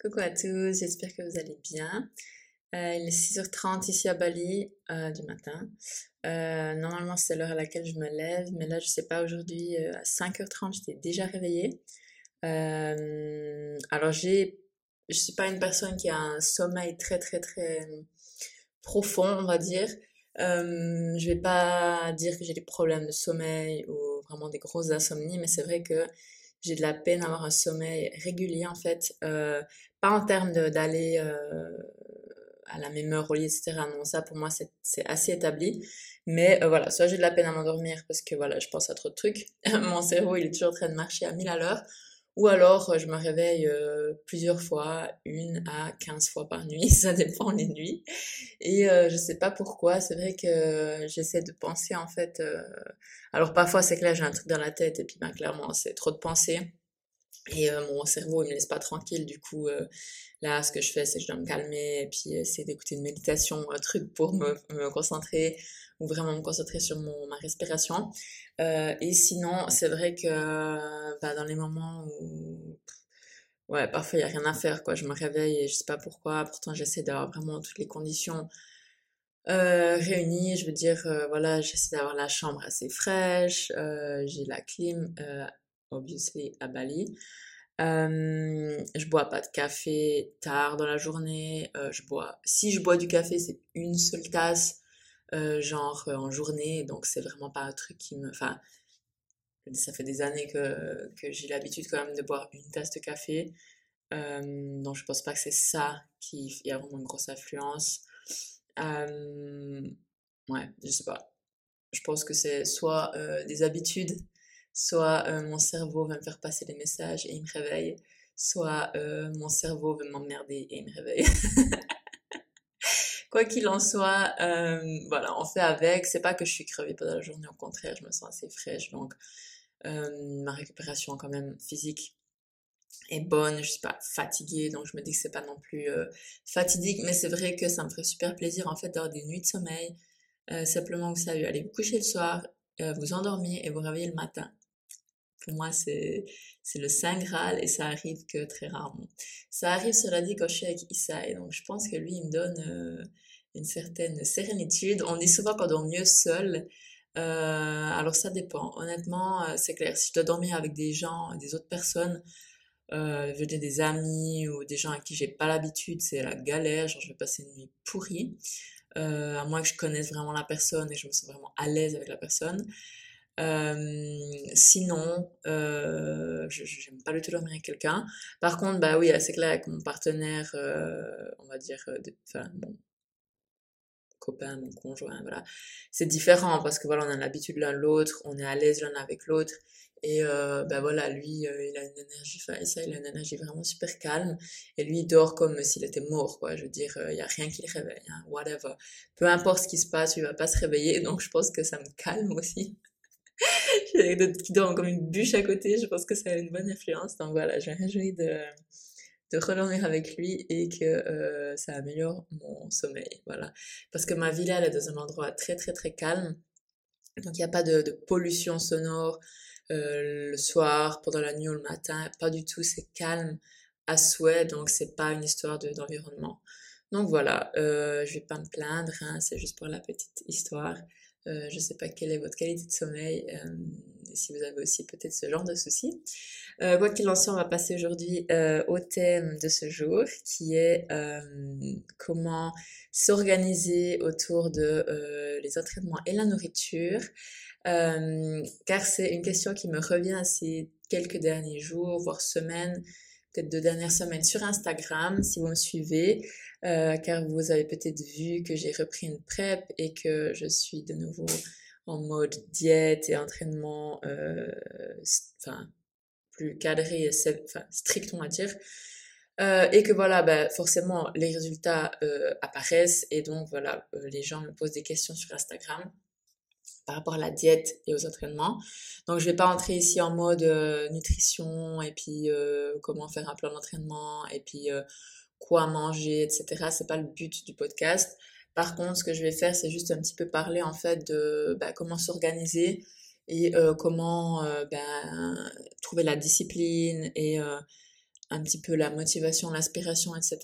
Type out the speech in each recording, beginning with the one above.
Coucou à tous, j'espère que vous allez bien. Euh, il est 6h30 ici à Bali euh, du matin. Euh, normalement, c'est l'heure à laquelle je me lève, mais là, je sais pas, aujourd'hui, à 5h30, j'étais déjà réveillée. alors, j'ai, je suis pas une personne qui a un sommeil très, très, très profond, on va dire. je vais pas dire que j'ai des problèmes de sommeil ou vraiment des grosses insomnies, mais c'est vrai que j'ai de la peine à avoir un sommeil régulier en fait. Euh, pas en termes d'aller euh, à la même heure au lit, etc. Non, ça pour moi c'est assez établi. Mais euh, voilà, soit j'ai de la peine à m'endormir parce que voilà, je pense à trop de trucs. Mon cerveau il est toujours en train de marcher à 1000 à l'heure. Ou alors, je me réveille euh, plusieurs fois, une à 15 fois par nuit, ça dépend les nuits. Et euh, je sais pas pourquoi, c'est vrai que j'essaie de penser en fait. Euh, alors parfois c'est que là j'ai un truc dans la tête et puis ben clairement c'est trop de pensées. Et mon cerveau il me laisse pas tranquille, du coup là ce que je fais c'est que je dois me calmer et puis essayer d'écouter une méditation, un truc pour me concentrer ou vraiment me concentrer sur mon, ma respiration. Euh, et sinon, c'est vrai que bah, dans les moments où ouais, parfois il n'y a rien à faire, quoi. Je me réveille et je sais pas pourquoi. Pourtant, j'essaie d'avoir vraiment toutes les conditions euh, réunies. Je veux dire, euh, voilà, j'essaie d'avoir la chambre assez fraîche. Euh, j'ai la clim, euh, obviously, à Bali. Euh, je bois pas de café tard dans la journée. je bois, si je bois du café, c'est une seule tasse. Euh, genre euh, en journée, donc c'est vraiment pas un truc qui me... Enfin, ça fait des années que, que j'ai l'habitude quand même de boire une tasse de café, euh, donc je pense pas que c'est ça qui y a vraiment une grosse influence. ouais, je sais pas. Je pense que c'est soit des habitudes, soit mon cerveau va me faire passer des messages et il me réveille, soit mon cerveau veut m'emmerder et il me réveille. quoi qu'il en soit, euh, voilà, on fait avec. C'est pas que je suis crevée pendant la journée, au contraire, je me sens assez fraîche. Donc, euh, ma récupération quand même physique est bonne. Je suis pas fatiguée, donc je me dis que c'est pas non plus euh, fatidique. Mais c'est vrai que ça me ferait super plaisir en fait d'avoir des nuits de sommeil. Simplement, vous savez, allez vous coucher le soir, vous endormir et vous réveiller le matin. Pour moi, c'est le Saint Graal et ça arrive que très rarement. Ça arrive, cela dit, quand je suis avec Issa et donc je pense que lui, il me donne une certaine sérénitude. On dit souvent qu'on dort mieux seul. Euh, alors ça dépend. Honnêtement, euh, c'est clair. Si je dois dormir avec des gens, des autres personnes, euh, je dire des amis ou des gens à qui j'ai pas l'habitude, c'est la galère. Genre, je vais passer une nuit pourrie. Euh, à moins que je connaisse vraiment la personne et que je me sens vraiment à l'aise avec la personne. Sinon, euh, je j'aime pas du tout dormir avec quelqu'un. Par contre, bah oui, c'est clair avec mon partenaire, on va dire, euh, enfin mon copain, mon conjoint, voilà, c'est différent parce que voilà, on a l'habitude l'un l'autre, on est à l'aise l'un avec l'autre. Et euh, bah voilà, lui, euh, il a une énergie, enfin, il a une énergie vraiment super calme. Et lui, il dort comme s'il était mort, quoi. Je veux dire, il y a rien qui le réveille, hein, whatever. Peu importe ce qui se passe, il va pas se réveiller. Donc, je pense que ça me calme aussi. J'ai d'autres qui dorment comme une bûche à côté. Je pense que ça a une bonne influence. Donc voilà, je me réjouis de, de redormir avec lui et que euh, ça améliore mon sommeil. Voilà. Parce que ma villa, elle est dans un endroit très, très, très calme. Donc il n'y a pas de, de pollution sonore euh, le soir, pendant la nuit ou le matin. Pas du tout. C'est calme à souhait. Donc c'est pas une histoire d'environnement. donc voilà, euh, je vais pas me plaindre, hein, c'est juste pour la petite histoire. Euh, je ne sais pas quelle est votre qualité de sommeil, euh, si vous avez aussi peut-être ce genre de soucis. Euh, quoi qu'il en soit, on va passer aujourd'hui euh, au thème de ce jour, qui est euh, comment s'organiser autour de les entraînements et la nourriture. car c'est une question qui me revient ces quelques derniers jours, voire semaines, peut-être deux dernières semaines sur Instagram, si vous me suivez. Euh, car vous avez peut-être vu que j'ai repris une prep et que je suis de nouveau en mode diète et entraînement, euh, enfin plus cadré, et enfin strict on va dire. Euh, et que voilà, bah, forcément les résultats euh, apparaissent et donc voilà, euh, les gens me posent des questions sur Instagram par rapport à la diète et aux entraînements. Donc je vais pas entrer ici en mode euh, nutrition et puis comment faire un plan d'entraînement et puis quoi manger, etc. C'est pas le but du podcast. Par contre, ce que je vais faire, c'est juste un petit peu parler en fait de bah, comment s'organiser et euh, comment euh, bah, trouver la discipline et euh, un petit peu la motivation, l'inspiration, etc.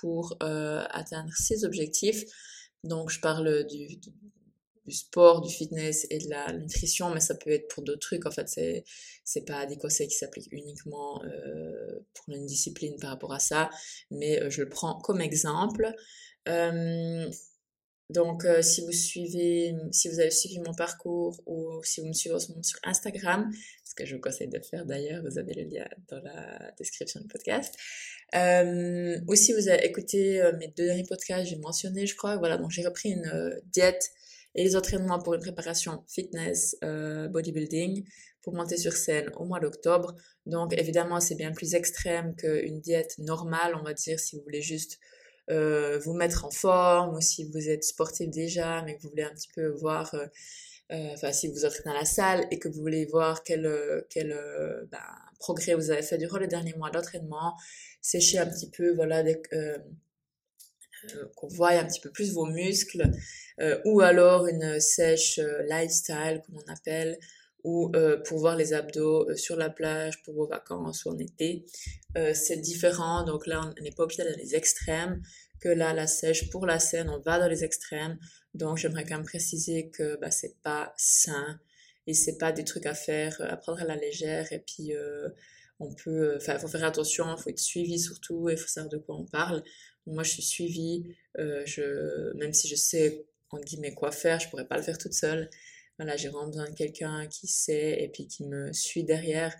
pour euh, atteindre ses objectifs. Donc, je parle du, du, sport, du fitness et de la nutrition, mais ça peut être pour d'autres trucs. En fait, c'est c'est pas des conseils qui s'appliquent uniquement euh, pour une discipline par rapport à ça, mais euh, je le prends comme exemple. Euh, donc, si vous suivez, si vous avez suivi mon parcours ou si vous me suivez sur Instagram, ce que je vous conseille de faire d'ailleurs, vous avez le lien dans la description du podcast. Ou si vous avez écouté mes deux derniers podcasts, j'ai mentionné, je crois, voilà, donc j'ai repris une diète et les entraînements pour une préparation fitness, bodybuilding, pour monter sur scène au mois d'octobre. Donc, évidemment, c'est bien plus extrême qu'une diète normale, on va dire, si vous voulez juste euh, vous mettre en forme ou si vous êtes sportif déjà mais que vous voulez un petit peu voir euh, euh, enfin si vous êtes dans la salle et que vous voulez voir quel quel ben, progrès vous avez fait durant le dernier mois d'entraînement sécher un petit peu voilà qu'on voit un petit peu plus vos muscles ou alors une sèche lifestyle comme on appelle ou euh, pour voir les abdos euh, sur la plage pour vos vacances ou en été. Euh, c'est différent, donc là on n'est pas obligé dans les extrêmes, que là la sèche pour la scène on va dans les extrêmes. Donc j'aimerais quand même préciser que bah, c'est pas sain et c'est pas des trucs à faire, à prendre à la légère et puis on peut, enfin faut faire attention, faut être suivi surtout, il faut savoir de quoi on parle. Moi je suis suivie, je, même si je sais en guillemets quoi faire, je pourrais pas le faire toute seule voilà, j'ai vraiment besoin de quelqu'un qui sait et puis qui me suit derrière,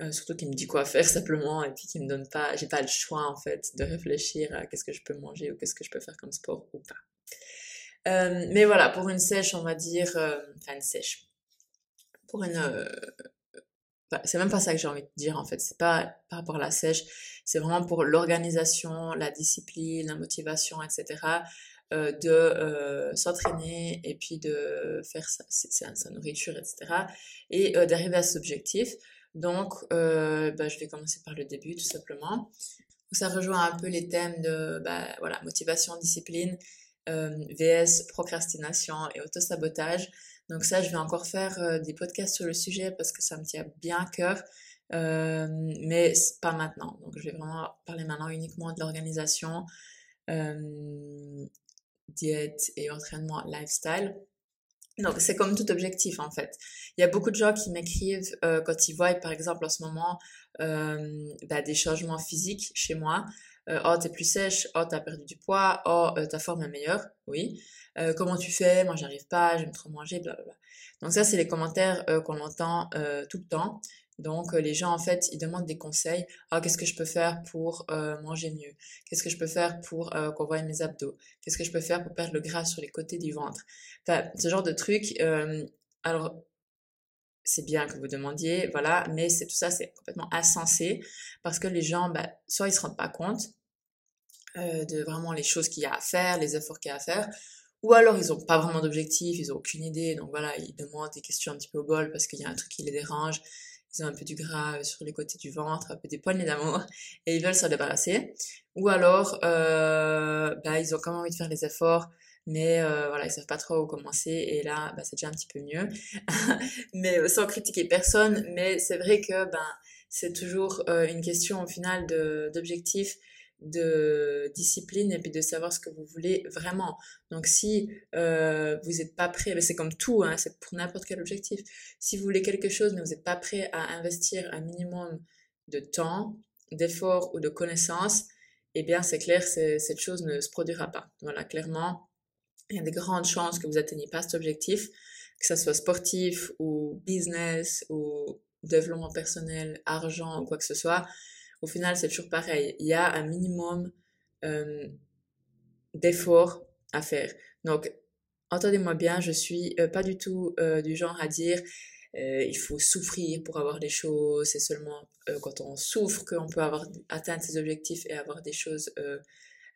euh, surtout qui me dit quoi faire simplement et puis qui me donne pas, j'ai pas le choix en fait de réfléchir à qu'est-ce que je peux manger ou qu'est-ce que je peux faire comme sport ou pas. Euh, mais voilà, pour une sèche, on va dire, euh, enfin une sèche, pour une, c'est même pas ça que j'ai envie de dire en fait, c'est pas par rapport à la sèche, c'est vraiment pour l'organisation, la discipline, la motivation, etc. Euh, de euh, s'entraîner et puis de faire sa, sa, nourriture, etc. Et euh, d'arriver à cet objectif. Donc, bah, je vais commencer par le début, tout simplement. Ça rejoint un peu les thèmes de bah, voilà, motivation, discipline, VS, procrastination et autosabotage. Donc ça, je vais encore faire des podcasts sur le sujet parce que ça me tient bien à cœur. Euh, mais pas maintenant. Donc, je vais vraiment parler maintenant uniquement de l'organisation, euh, diète et entraînement lifestyle. Donc, c'est comme tout objectif, en fait. Il y a beaucoup de gens qui m'écrivent euh, quand ils voient, par exemple, en ce moment, euh, bah, des changements physiques chez moi. Euh, oh, t'es plus sèche. Oh, t'as perdu du poids. Oh, euh, ta forme est meilleure. Oui. Euh, comment tu fais? Moi, j'arrive pas. J'aime trop manger. Blablabla. Donc, ça, c'est les commentaires qu'on entend tout le temps. Donc euh, les gens en fait ils demandent des conseils. Ah qu'est-ce que je peux faire pour euh, manger mieux? Qu'est-ce que je peux faire pour euh, qu'on voie mes abdos? Qu'est-ce que je peux faire pour perdre le gras sur les côtés du ventre Enfin ce genre de trucs. alors c'est bien que vous demandiez, voilà, mais c'est tout ça c'est complètement insensé parce que les gens, bah, soit ils se rendent pas compte de vraiment les choses qu'il y a à faire, les efforts qu'il y a à faire, ou alors ils ont pas vraiment d'objectif, ils ont aucune idée, donc voilà, ils demandent des questions un petit peu au bol parce qu'il y a un truc qui les dérange. Ils ont un peu du gras euh, sur les côtés du ventre, un peu des poignées d'amour, et ils veulent s'en débarrasser. Ou alors, euh, bah, ils ont quand même envie de faire les efforts, mais euh, voilà, ils savent pas trop où commencer, et là, bah, c'est déjà un petit peu mieux. mais euh, sans critiquer personne, mais c'est vrai que ben, c'est toujours euh, une question au final d'objectif de discipline et puis de savoir ce que vous voulez vraiment. Donc si euh, vous n'êtes pas prêt, c'est comme tout, hein, c'est pour n'importe quel objectif. Si vous voulez quelque chose mais vous n'êtes pas prêt à investir un minimum de temps, d'effort ou de connaissances, eh bien c'est clair, cette chose ne se produira pas. Voilà, clairement, il y a des grandes chances que vous n'atteigniez pas cet objectif, que ce soit sportif ou business ou développement personnel, argent ou quoi que ce soit au final, c'est toujours pareil. Il y a un minimum euh, d'efforts à faire. Donc, entendez-moi bien, je suis euh, pas du tout euh, du genre à dire euh, il faut souffrir pour avoir des choses. C'est seulement quand on souffre qu'on peut avoir atteindre ses objectifs et avoir des choses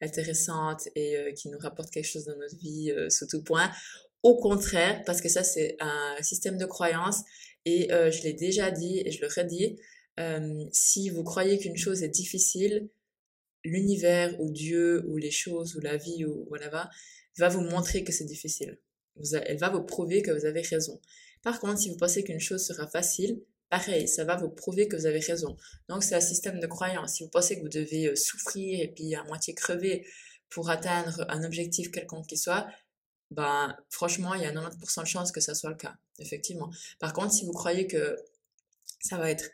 intéressantes et qui nous rapportent quelque chose dans notre vie sous tout point. Au contraire, parce que ça c'est un système de croyance et je l'ai déjà dit et je le redis, euh, si vous croyez qu'une chose est difficile, l'univers ou Dieu ou les choses ou la vie ou whatever va vous montrer que c'est difficile. elle va vous prouver que vous avez raison. Par contre, si vous pensez qu'une chose sera facile, pareil, ça va vous prouver que vous avez raison. Donc c'est un système de croyance. Si vous pensez que vous devez euh, souffrir et puis à moitié crever pour atteindre un objectif quelconque qui soit, ben franchement, il y a 90% de chances que ça soit le cas, effectivement. Par contre, si vous croyez que ça va être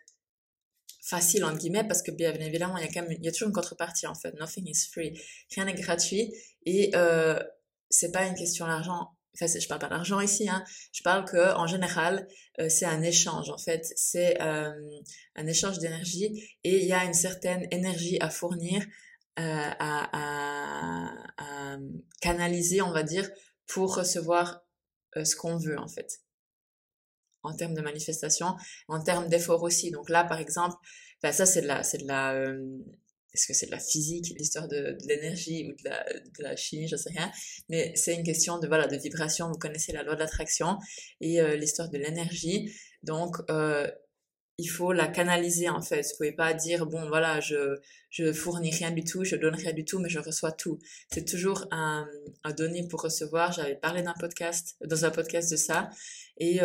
facile entre guillemets parce que bien évidemment il y a quand même il y a toujours une contrepartie en fait. Nothing is free. Rien n'est gratuit. Et euh, c'est pas une question d'argent. Enfin je parle pas d'argent ici hein. Je parle que en général euh, c'est un échange en fait. C'est euh, un échange d'énergie et il y a une certaine énergie à fournir euh, à, à, à, canaliser on va dire pour recevoir euh, ce qu'on veut en fait en termes de manifestation, en termes d'effort aussi. Donc là, par exemple, ça c'est de la, c'est de euh, est-ce que c'est de la physique, l'histoire de, l'énergie ou de la, de la chimie, je sais rien. Mais c'est une question de voilà de vibration. Vous connaissez la loi de l'attraction et euh, l'histoire de l'énergie. Donc euh, il faut la canaliser en fait. Vous pouvez pas dire bon voilà je je fournis rien du tout, je donne rien du tout, mais je reçois tout. C'est toujours un, un donner pour recevoir. J'avais parlé d'un podcast dans un podcast de ça et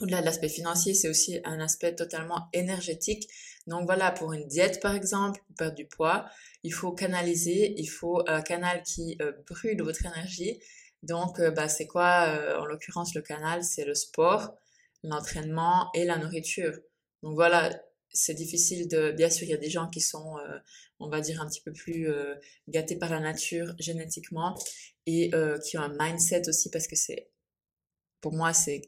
au-delà de l'aspect financier, c'est aussi un aspect totalement énergétique. Donc voilà, pour une diète par exemple, pour perdre du poids, il faut canaliser, il faut un canal qui euh, brûle votre énergie. Donc euh, bah, c'est quoi euh, en l'occurrence le canal? C'est le sport, l'entraînement et la nourriture. Donc voilà, c'est difficile de... Bien sûr, il y a des gens qui sont, on va dire, un petit peu plus gâtés par la nature génétiquement et qui ont un mindset aussi parce que c'est, pour moi, c'est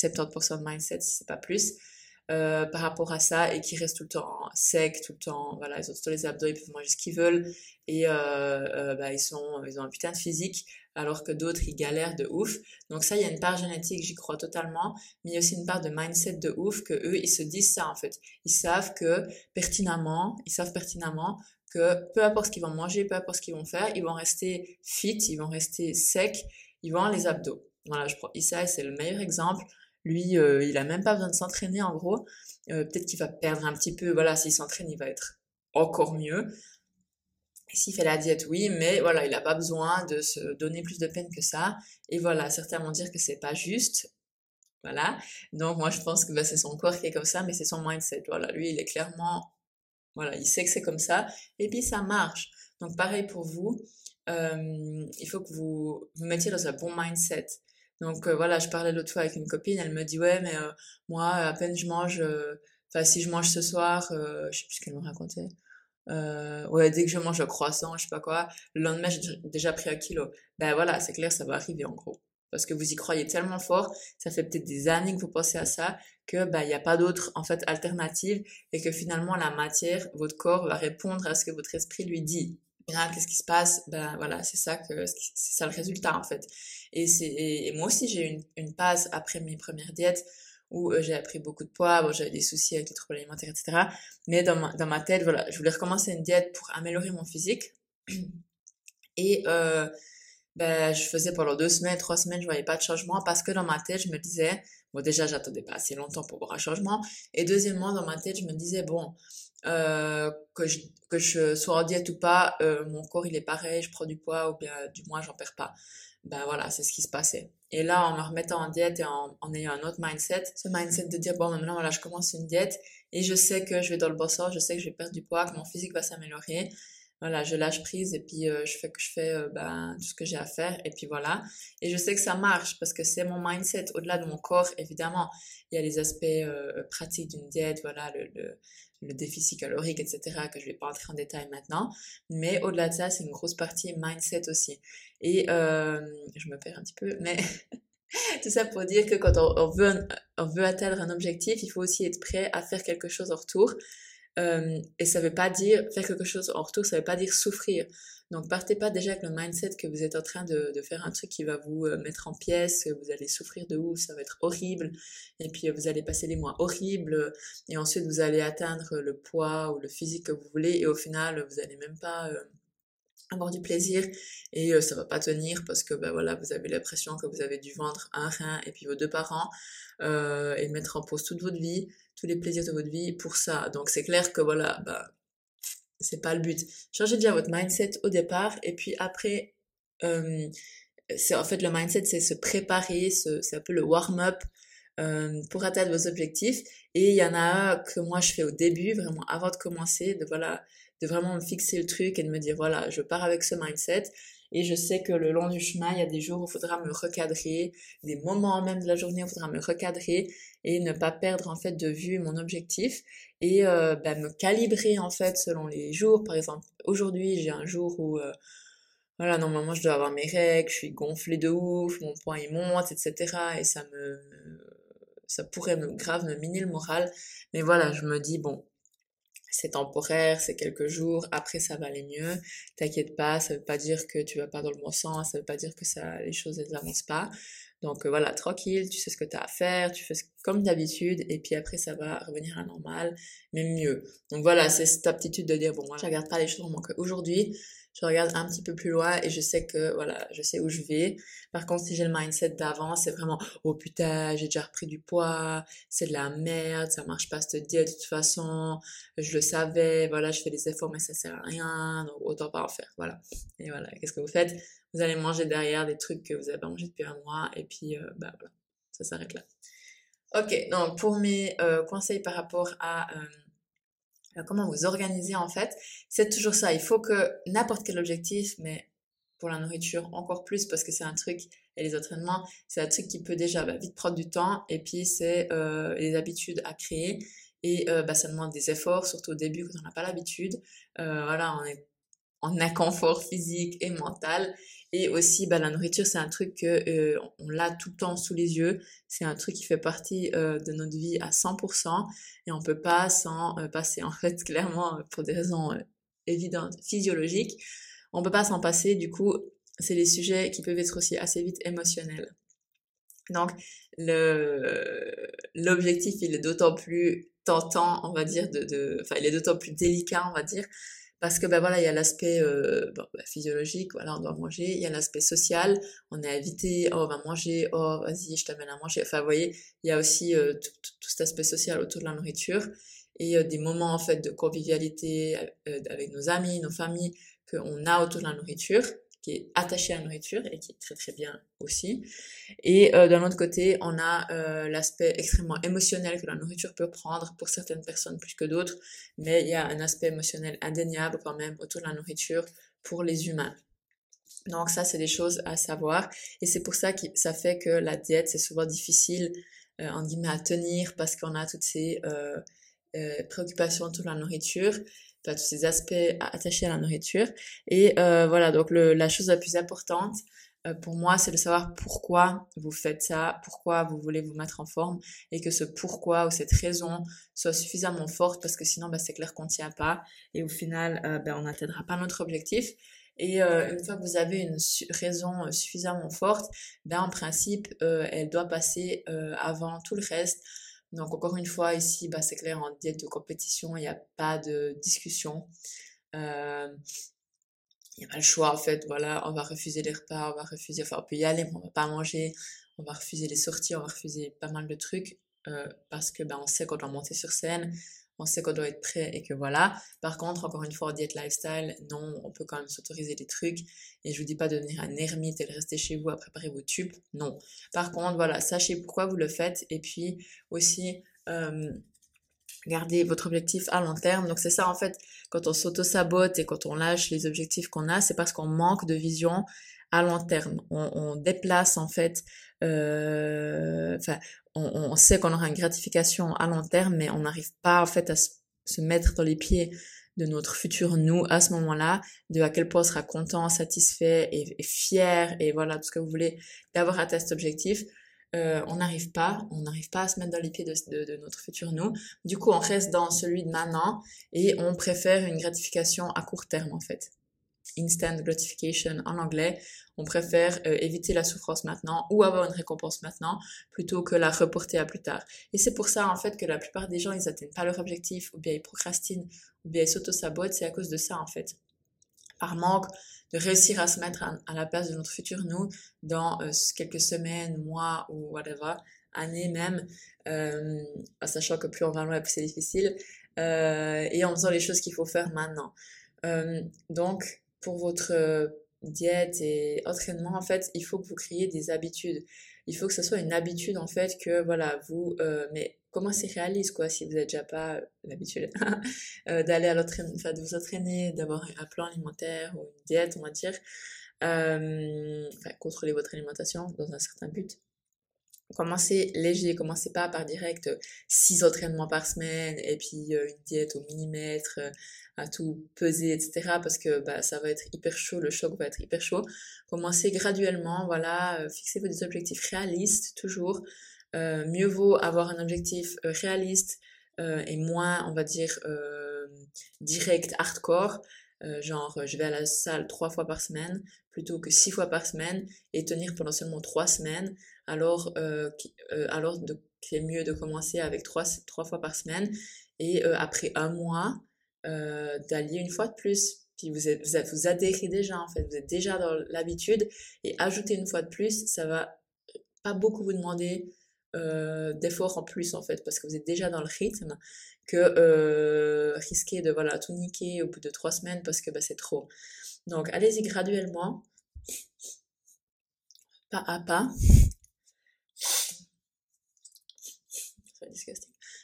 70% de mindset, si c'est pas plus, euh, par rapport à ça et qui restent tout le temps secs, tout le temps, voilà, ils ont tous les abdos, ils peuvent manger ce qu'ils veulent et euh, euh, bah, ils sont, ils ont un putain de physique alors que d'autres ils galèrent de ouf. Donc ça, il y a une part génétique, j'y crois totalement, mais il y a aussi une part de mindset de ouf que eux ils se disent ça en fait. Ils savent que pertinemment, ils savent pertinemment que peu importe ce qu'ils vont manger, peu importe ce qu'ils vont faire, ils vont rester fit, ils vont rester secs, ils vont avoir les abdos. Voilà, je crois Issa c'est le meilleur exemple lui, euh, il a même pas besoin de s'entraîner en gros. Euh, peut-être qu'il va perdre un petit peu. Voilà, s'il s'entraîne, il va être encore mieux. S'il fait la diète, oui, mais voilà, il n'a pas besoin de se donner plus de peine que ça. Et voilà, certains vont dire que c'est pas juste. Voilà. Donc moi, je pense que bah, c'est son corps qui est comme ça, mais c'est son mindset. Voilà, lui, il est clairement, voilà, il sait que c'est comme ça. Et puis ça marche. Donc pareil pour vous. Euh, il faut que vous vous mettiez dans un bon mindset. Donc euh, voilà, je parlais l'autre fois avec une copine, elle me dit ouais mais euh, moi à peine je mange, euh, enfin si je mange ce soir, je sais plus ce qu'elle me racontait. ouais dès que je mange le croissant, je sais pas quoi, le lendemain j'ai déjà pris un kilo. Ben voilà, c'est clair, ça va arriver en gros. Parce que vous y croyez tellement fort, ça fait peut-être des années que vous pensez à ça, que ben il n'y a pas d'autre en fait alternative et que finalement la matière, votre corps va répondre à ce que votre esprit lui dit qu'est-ce qui se passe? Ben voilà, c'est ça que c'est ça le résultat en fait. Et c'est et, moi aussi j'ai eu une, une passe après mes premières diètes où euh, j'ai appris beaucoup de poids, bon, j'avais des soucis avec les troubles alimentaires, etc. Mais dans ma, dans ma tête, voilà, je voulais recommencer une diète pour améliorer mon physique. Et euh, ben, je faisais pendant deux semaines, trois semaines, je voyais pas de changement parce que dans ma tête, je me disais, bon, déjà, j'attendais pas assez longtemps pour voir un changement. Et deuxièmement, dans ma tête, je me disais, bon, euh, que, je, que je sois en diète ou pas, euh, mon corps, il est pareil, je prends du poids ou bien du moins, j'en perds pas. Ben voilà, c'est ce qui se passait. Et là, en me remettant en diète et en, en ayant un autre mindset, ce mindset de dire, bon, maintenant, voilà, je commence une diète et je sais que je vais dans le bon sens, je sais que je vais perdre du poids, que mon physique va s'améliorer voilà, je lâche prise et puis euh, je fais que je fais euh, ben, tout ce que j'ai à faire et puis voilà. Et je sais que ça marche parce que c'est mon mindset au-delà de mon corps. Évidemment, il y a les aspects euh, pratiques d'une diète, voilà, le, le, déficit calorique, etc. que je vais pas entrer en détail maintenant. Mais au-delà de ça, c'est une grosse partie mindset aussi. Et je me perds un petit peu, mais tout ça pour dire que quand on veut, on veut atteindre un objectif, il faut aussi être prêt à faire quelque chose en retour. Euh, et ça veut pas dire faire quelque chose en retour, ça veut pas dire souffrir. Donc partez pas déjà avec le mindset que vous êtes en train de, de faire un truc qui va vous euh, mettre en pièces, que vous allez souffrir de ouf, ça va être horrible, et puis euh, vous allez passer des mois horribles, et ensuite vous allez atteindre le poids ou le physique que vous voulez, et au final vous allez même pas avoir du plaisir. Et euh, ça va pas tenir parce que ben voilà vous avez l'impression que vous avez dû vendre un rein et puis vos deux parents euh, et mettre en pause toute votre vie tous les plaisirs de votre vie pour ça donc c'est clair que voilà bah c'est pas le but changez déjà votre mindset au départ et puis après euh, c'est en fait le mindset c'est se préparer c'est un peu le warm up euh, pour atteindre vos objectifs. Et il y en a un que moi je fais au début, vraiment avant de commencer, de voilà, de vraiment me fixer le truc et de me dire voilà, je pars avec ce mindset. Et je sais que le long du chemin, il y a des jours où il faudra me recadrer, des moments même de la journée où il faudra me recadrer et ne pas perdre en fait de vue mon objectif et euh, bah, me calibrer en fait selon les jours. Par exemple, aujourd'hui j'ai un jour où euh, voilà, normalement je dois avoir mes règles, je suis gonflée de ouf, mon poids il monte, etc. Et ça me, ça pourrait me grave me miner le moral. Mais voilà, je me dis bon, c'est temporaire, c'est quelques jours, après ça va aller mieux. T'inquiète pas, ça veut pas dire que tu vas pas dans le bon sens, ça veut pas dire que ça, les choses n'avancent pas. Donc euh, voilà, tranquille, tu sais ce que tu as à faire, tu fais comme d'habitude, et puis après ça va revenir à normal, mais mieux. Donc voilà, c'est cette aptitude de dire, bon, moi je regarde pas les choses vraiment qu'aujourd'hui, je regarde un petit peu plus loin et je sais que voilà, je sais où je vais. Par contre, si j'ai le mindset d'avant, c'est vraiment oh putain, j'ai déjà repris du poids, c'est de la merde, ça marche pas cette diète de toute façon, je le savais, voilà, je fais des efforts mais ça sert à rien, donc autant pas en faire, voilà. Et voilà, qu'est-ce que vous faites? Vous allez manger derrière des trucs que vous avez pas mangé depuis un mois et puis euh, bah voilà, ça s'arrête là. Ok, donc pour mes euh, conseils par rapport à euh, euh, comment vous organiser en fait, c'est toujours ça. Il faut que n'importe quel objectif, mais pour la nourriture encore plus parce que c'est un truc et les entraînements, c'est un truc qui peut déjà bah, vite prendre du temps et puis c'est les habitudes à créer et bah, ça demande des efforts, surtout au début quand on n'a pas l'habitude. voilà, on est en inconfort physique et mental et aussi, bah, la nourriture, c'est un truc que euh, on l'a tout le temps sous les yeux. C'est un truc qui fait partie euh, de notre vie à 100% et on peut pas s'en euh, passer. En fait, clairement, pour des raisons évidentes, physiologiques, on peut pas s'en passer. Du coup, c'est des sujets qui peuvent être aussi assez vite émotionnels. Donc, l'objectif, il est d'autant plus tentant, on va dire, de, de, enfin, il est d'autant plus délicat, on va dire, parce que ben voilà il y a l'aspect euh, bon, bah, physiologique voilà on doit manger il y a l'aspect social on est invité oh on va manger oh vas-y je t'amène à manger. Enfin vous voyez il y a aussi euh, tout, tout, cet aspect social autour de la nourriture et euh, des moments en fait de convivialité euh, avec nos amis nos familles qu'on a autour de la nourriture attaché à la nourriture et qui est très très bien aussi. Et euh, d'un autre côté, on a euh, l'aspect extrêmement émotionnel que la nourriture peut prendre pour certaines personnes plus que d'autres, mais il y a un aspect émotionnel indéniable quand même autour de la nourriture pour les humains. Donc ça, c'est des choses à savoir. Et c'est pour ça que ça fait que la diète, c'est souvent difficile, euh, en guillemets, à tenir parce qu'on a toutes ces euh, préoccupations autour de la nourriture tous ces aspects attachés à la nourriture. Et euh, voilà, donc le, la chose la plus importante euh, pour moi, c'est de savoir pourquoi vous faites ça, pourquoi vous voulez vous mettre en forme, et que ce pourquoi ou cette raison soit suffisamment forte, parce que sinon, bah, c'est clair qu'on tient pas, et au final, euh, bah, on n'atteindra pas notre objectif. Et euh, une fois que vous avez une raison suffisamment forte, ben en principe, euh, elle doit passer euh, avant tout le reste. Donc encore une fois, ici, bah, c'est clair, en diète de compétition, il n'y a pas de discussion. Euh, il n'y a pas le choix en fait, voilà, on va refuser les repas, on va refuser, enfin on peut y aller, mais on va pas manger, on va refuser les sorties, on va refuser pas mal de trucs euh, parce que ben, on sait qu'on doit monter sur scène, on sait qu'on doit être prêt et que voilà. Par contre, encore une fois, diète lifestyle, non, on peut quand même s'autoriser des trucs. Et je vous dis pas de devenir un ermite et de rester chez vous à préparer vos tubes, non. Par contre, voilà, sachez pourquoi vous le faites et puis aussi euh, gardez votre objectif à long terme. Donc c'est ça en fait, quand on s'auto-sabote et quand on lâche les objectifs qu'on a, c'est parce qu'on manque de vision à long terme. On, déplace en fait, euh, enfin, on, on, sait qu'on aura une gratification à long terme, mais on n'arrive pas en fait à se, mettre dans les pieds de notre futur nous à ce moment-là, de à quel point on sera content, satisfait et, et fier et voilà tout ce que vous voulez d'avoir atteint cet objectif. Euh, on n'arrive pas, on n'arrive pas à se mettre dans les pieds de, de, de, notre futur nous. Du coup, on reste dans celui de maintenant et on préfère une gratification à court terme en fait instant gratification en anglais. On préfère euh, éviter la souffrance maintenant ou avoir une récompense maintenant plutôt que la reporter à plus tard. Et c'est pour ça en fait que la plupart des gens ils atteignent pas leur objectif ou bien ils procrastinent ou bien ils s'auto-sabotent. C'est à cause de ça en fait. Par manque de réussir à se mettre à, la place de notre futur nous dans euh, quelques semaines, mois ou whatever, années même, euh, sachant que plus on va loin, plus c'est difficile, euh, et en faisant les choses qu'il faut faire maintenant. Donc, pour votre diète et entraînement, en fait, il faut que vous créiez des habitudes. il faut que ce soit une habitude en fait que voilà, vous, euh, mais comment c'est réaliste quoi, si vous n'avez déjà pas l'habitude d'aller à l'entraînement, enfin de vous entraîner, d'avoir un plan alimentaire ou une diète, on va dire, euh, contrôler votre alimentation dans un certain but. Commencez léger, commencez pas par direct 6 entraînements par semaine et puis une diète au millimètre, à tout peser, etc. Parce que bah, ça va être hyper chaud, le choc va être hyper chaud. Commencez graduellement, voilà, euh, fixez vos objectifs réalistes toujours. Euh, mieux vaut avoir un objectif euh, réaliste et moins, on va dire, direct, hardcore. Genre, je vais à la salle trois fois par semaine plutôt que six fois par semaine et tenir pendant seulement trois semaines. Alors, alors de, c'est mieux de commencer avec trois, trois fois par semaine et après un mois, euh, d'allier une fois de plus. Puis vous, êtes, vous, vous adhérez déjà, en fait, vous êtes déjà dans l'habitude. Et ajouter une fois de plus, ça va pas beaucoup vous demander euh, d'efforts en plus, en fait, parce que vous êtes déjà dans le rythme, que euh, risquer de voilà, tout niquer au bout de trois semaines parce que bah, c'est trop. Donc, allez-y graduellement, pas à pas.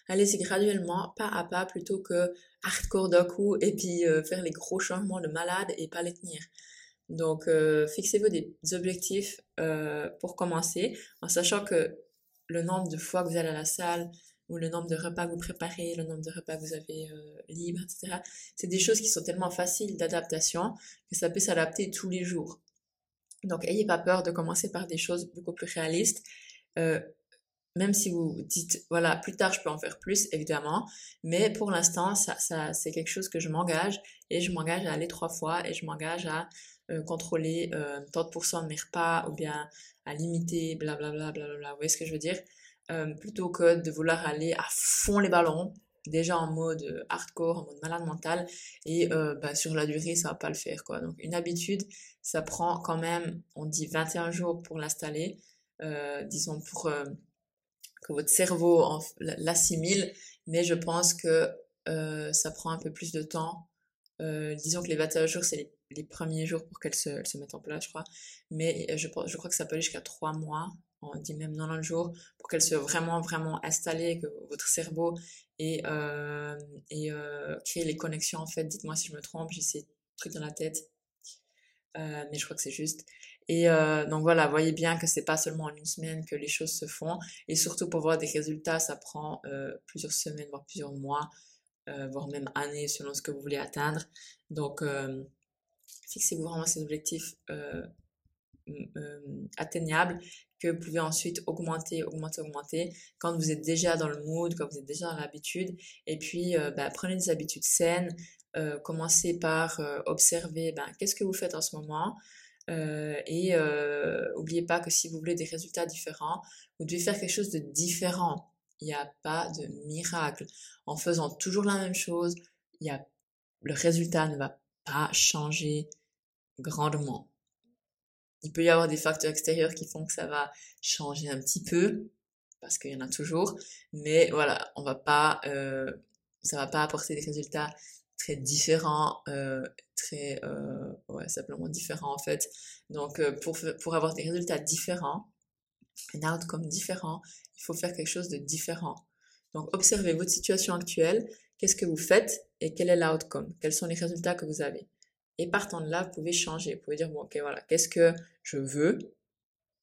Allez-y graduellement, pas à pas, plutôt que hardcore d'un coup et puis euh, faire les gros changements de malade et pas les tenir. Donc, euh, fixez-vous des objectifs pour commencer, en sachant que le nombre de fois que vous allez à la salle, ou le nombre de repas que vous préparez, le nombre de repas que vous avez libre, etc. C'est des choses qui sont tellement faciles d'adaptation que ça peut s'adapter tous les jours. Donc, ayez pas peur de commencer par des choses beaucoup plus réalistes même si vous dites, voilà, plus tard je peux en faire plus, évidemment, mais pour l'instant, ça, c'est quelque chose que je m'engage et je m'engage à aller trois fois et je m'engage à euh, contrôler euh, tant de mes repas ou bien à limiter, blablabla, blablabla, vous voyez ce que je veux dire? Euh, Plutôt que de vouloir aller à fond les ballons, déjà en mode hardcore, en mode malade mental, et bah, sur la durée, ça va pas le faire, quoi. Donc une habitude, ça prend quand même, on dit 21 jours pour l'installer, disons pour que votre cerveau l'assimile, mais je pense que euh, ça prend un peu plus de temps. Euh, disons que les 21 jours, c'est les, premiers jours pour qu'elles se, se mettent en place, je crois. Mais euh, je, crois que ça peut aller jusqu'à 3 mois, on dit même 90 jours, pour qu'elles soient vraiment, vraiment installées, que votre cerveau et, euh, euh, crée les connexions, en fait. Dites-moi si je me trompe, j'ai ces trucs dans la tête. Euh, mais je crois que c'est juste. Et donc voilà, voyez bien que c'est pas seulement en une semaine que les choses se font. Et surtout pour voir des résultats, ça prend plusieurs semaines, voire plusieurs mois, voire même années selon ce que vous voulez atteindre. Donc fixez-vous vraiment ces objectifs euh, atteignables que vous pouvez ensuite augmenter, augmenter, augmenter quand vous êtes déjà dans le mood, quand vous êtes déjà dans l'habitude. Et puis bah, prenez des habitudes saines. commencez par observer ben, qu'est-ce que vous faites en ce moment. Euh, et euh, oubliez pas que si vous voulez des résultats différents, vous devez faire quelque chose de différent. Il n'y a pas de miracle. En faisant toujours la même chose, le résultat ne va pas changer grandement. Il peut y avoir des facteurs extérieurs qui font que ça va changer un petit peu, parce qu'il y en a toujours, mais voilà, on va pas, euh, ça va pas apporter des résultats très différent, euh, très euh, ouais, simplement différent en fait. Donc euh, pour, pour avoir des résultats différents, un outcome différent, il faut faire quelque chose de différent. Donc observez votre situation actuelle, qu'est-ce que vous faites et quel est l'outcome, quels sont les résultats que vous avez? Et partant de là, vous pouvez changer, vous pouvez dire, bon ok voilà, qu'est-ce que je veux,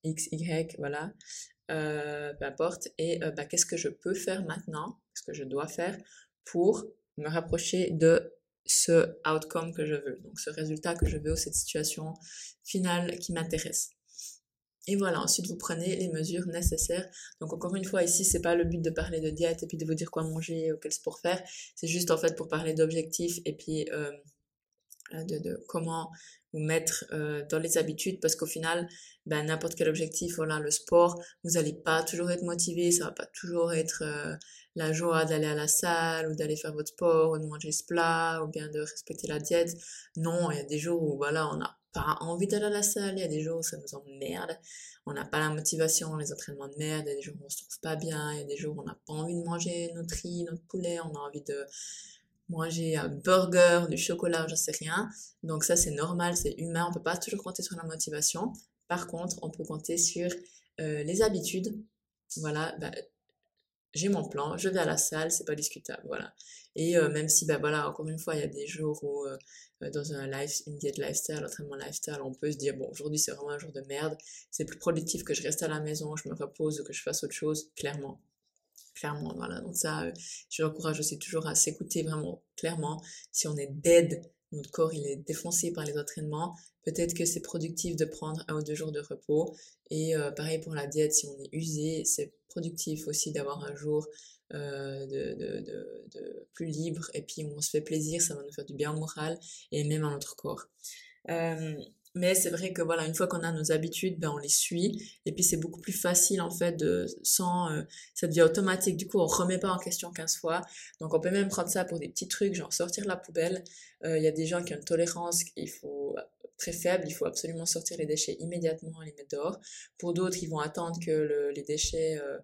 X, Y, voilà, euh, peu importe, et bah, qu'est-ce que je peux faire maintenant, qu'est-ce que je dois faire pour me rapprocher de ce outcome que je veux, donc ce résultat que je veux ou cette situation finale qui m'intéresse. Et voilà, ensuite vous prenez les mesures nécessaires. Donc encore une fois, ici, c'est pas le but de parler de diète et puis de vous dire quoi manger ou quel sport faire. C'est juste en fait pour parler d'objectifs et puis euh, de, de, comment vous mettre euh, dans les habitudes parce qu'au final, ben, n'importe quel objectif, voilà, le sport, vous n'allez pas toujours être motivé, ça va pas toujours être euh, la joie d'aller à la salle ou d'aller faire votre sport ou de manger ce plat ou bien de respecter la diète. Non, il y a des jours où voilà, on n'a pas envie d'aller à la salle, il y a des jours où ça nous emmerde, on n'a pas la motivation, les entraînements de merde, il y a des jours où on se trouve pas bien, il y a des jours où on n'a pas envie de manger notre riz, notre poulet, on a envie de manger un burger, du chocolat, je sais rien. Donc ça c'est normal, c'est humain, on peut pas toujours compter sur la motivation. Par contre, on peut compter sur les habitudes, voilà, bah, j'ai mon plan, je vais à la salle, c'est pas discutable, voilà. Et euh, même si, bah voilà, encore une fois, il y a des jours où euh, euh, dans un live, une diète lifestyle, entraînement lifestyle, on peut se dire, bon, aujourd'hui c'est vraiment un jour de merde, c'est plus productif que je reste à la maison, je me repose ou que je fasse autre chose, clairement. Clairement, voilà. Donc ça, je l'encourage aussi toujours à s'écouter vraiment clairement. Si on est dead, notre corps il est défoncé par les entraînements, peut-être que c'est productif de prendre un ou deux jours de repos. Et pareil pour la diète, si on est usé, c'est productif aussi d'avoir un jour euh, de, de, de, de, plus libre et puis on se fait plaisir, ça va nous faire du bien au moral et même à notre corps. Euh, mais c'est vrai que voilà, une fois qu'on a nos habitudes, ben on les suit et puis c'est beaucoup plus facile en fait de sans euh, ça devient automatique. Du coup, on remet pas en question 15 fois. Donc on peut même prendre ça pour des petits trucs, genre sortir la poubelle. Il y a des gens qui ont une tolérance, il faut très faible, il faut absolument sortir les déchets immédiatement et les mettre dehors. Pour d'autres, ils vont attendre que le, les déchets, euh,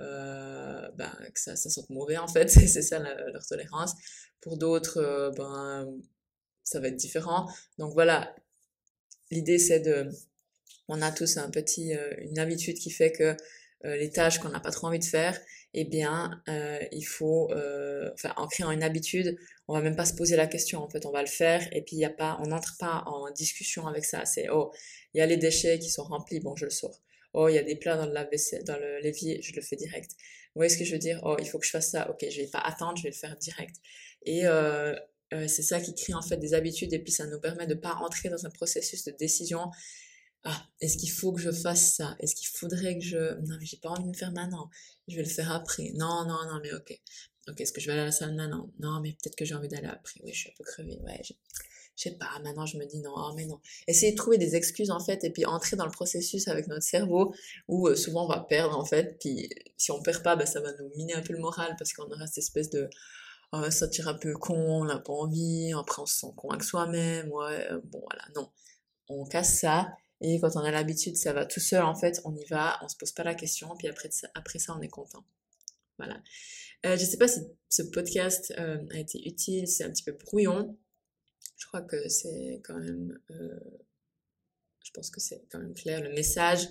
euh, ben, que ça, ça sente mauvais en fait, c'est ça leur tolérance. Pour d'autres, euh, ben, ça va être différent. Donc voilà, l'idée c'est de, on a tous un petit, une habitude qui fait que les tâches qu'on n'a pas trop envie de faire, eh bien, euh, il faut, euh, enfin, en créant une habitude, on va même pas se poser la question. En fait, on va le faire et puis il y a pas, on n'entre pas en discussion avec ça. C'est oh, il y a les déchets qui sont remplis, bon, je le sors. Oh, il y a des plats dans le lave-vaisselle, dans le l'évier, je le fais direct. Vous voyez ce que je veux dire? Oh, il faut que je fasse ça. Ok, je vais pas attendre, je vais le faire direct. Et euh, euh c'est ça qui crée en fait des habitudes et puis ça nous permet de pas entrer dans un processus de décision ah, est-ce qu'il faut que je fasse ça? Est-ce qu'il faudrait que je... Non, mais j'ai pas envie de me faire maintenant. Je vais le faire après. Non, non, non, mais ok. Ok, est-ce que je vais aller à la salle maintenant? Non, mais peut-être que j'ai envie d'aller après. Oui, je suis un peu crevée. Ouais, je... sais pas. Maintenant, je me dis non, oh, mais non. Essayez de trouver des excuses, en fait, et puis entrer dans le processus avec notre cerveau, où euh, souvent on va perdre, en fait. Puis si on perd pas, ben, ça va nous miner un peu le moral, parce qu'on aura cette espèce de... Ça tire un peu con, on n'a pas envie, après on se sent con avec soi-même, ouais, euh, bon voilà, non. On casse ça, et quand on a l'habitude, ça va tout seul, en fait, on y va, on se pose pas la question, puis après ça, après ça on est content. Voilà. Euh, je sais pas si ce podcast euh, a été utile, c'est un petit peu brouillon. Je crois que c'est quand même, euh, je pense que c'est quand même clair. Le message,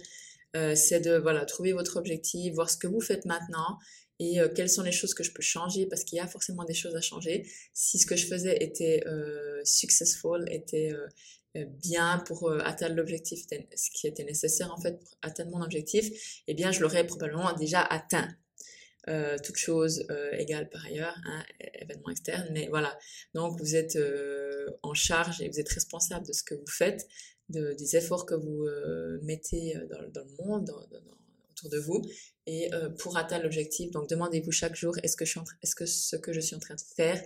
euh, c'est de voilà trouver votre objectif, voir ce que vous faites maintenant et euh, quelles sont les choses que je peux changer? Parce qu'il y a forcément des choses à changer. Si ce que je faisais était euh, successful, était euh, bien pour euh, atteindre l'objectif, ce qui était nécessaire en fait pour atteindre mon objectif, eh bien je l'aurais probablement déjà atteint. Euh, toute chose euh, égale par ailleurs, hein, événement externe, mais voilà. Donc vous êtes euh, en charge et vous êtes responsable de ce que vous faites, de, des efforts que vous mettez dans, dans, le monde, dans, dans, autour de vous, et pour atteindre l'objectif. Donc demandez-vous chaque jour, est-ce que, je suis est-ce que ce que je suis en train de faire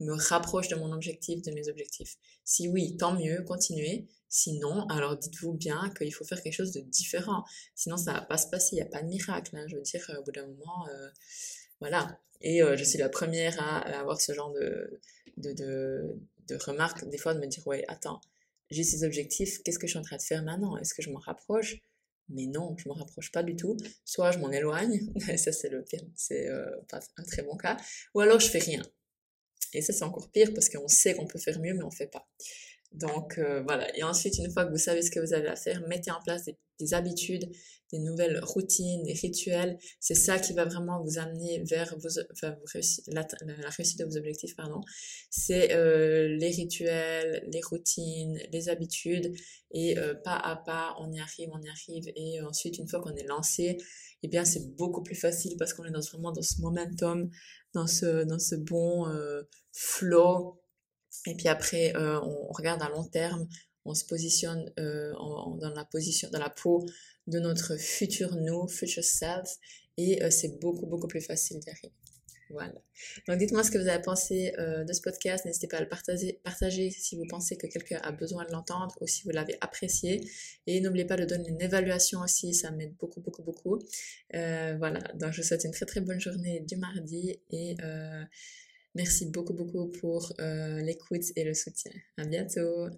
me rapproche de mon objectif, de mes objectifs? Si oui, tant mieux, continuez. Sinon, alors dites-vous bien qu'il faut faire quelque chose de différent. Sinon, ça va pas se passer. Il n'y a pas de miracle. Hein. Je veux dire, au bout d'un moment, euh, voilà. Et euh, je suis la première à, avoir ce genre de, de, de, de remarques, des fois de me dire, ouais, attends, j'ai ces objectifs, qu'est-ce que je suis en train de faire maintenant? Est-ce que je m'en rapproche? Mais non, je m'en rapproche pas du tout. Soit je m'en éloigne, ça c'est le pire, c'est euh, pas un très bon cas. Ou alors je fais rien. Et ça, c'est encore pire parce qu'on sait qu'on peut faire mieux, mais on fait pas. Donc euh, voilà. Et ensuite, une fois que vous savez ce que vous avez à faire, mettez en place des, habitudes, des nouvelles routines, des rituels. C'est ça qui va vraiment vous amener vers, vos, la, réussite de vos objectifs. pardon. C'est euh, les rituels, les routines, les habitudes. Et euh, pas à pas, on y arrive, on y arrive. Et ensuite, une fois qu'on est lancé, eh bien, c'est beaucoup plus facile parce qu'on est dans, vraiment dans ce momentum, dans ce, dans ce bon flow. Et puis après, euh, on, regarde à long terme, on se positionne euh, dans la position, dans la peau de notre futur nous, future self, et euh, c'est beaucoup beaucoup plus facile d'y arriver. Voilà. Donc dites-moi ce que vous avez pensé de ce podcast. N'hésitez pas à le partager, partager si vous pensez que quelqu'un a besoin de l'entendre ou si vous l'avez apprécié. Et n'oubliez pas de donner une évaluation aussi, ça m'aide beaucoup, beaucoup, beaucoup. voilà. Donc je vous souhaite une très très bonne journée du mardi et Merci beaucoup, beaucoup pour euh, l'écoute et le soutien. À bientôt!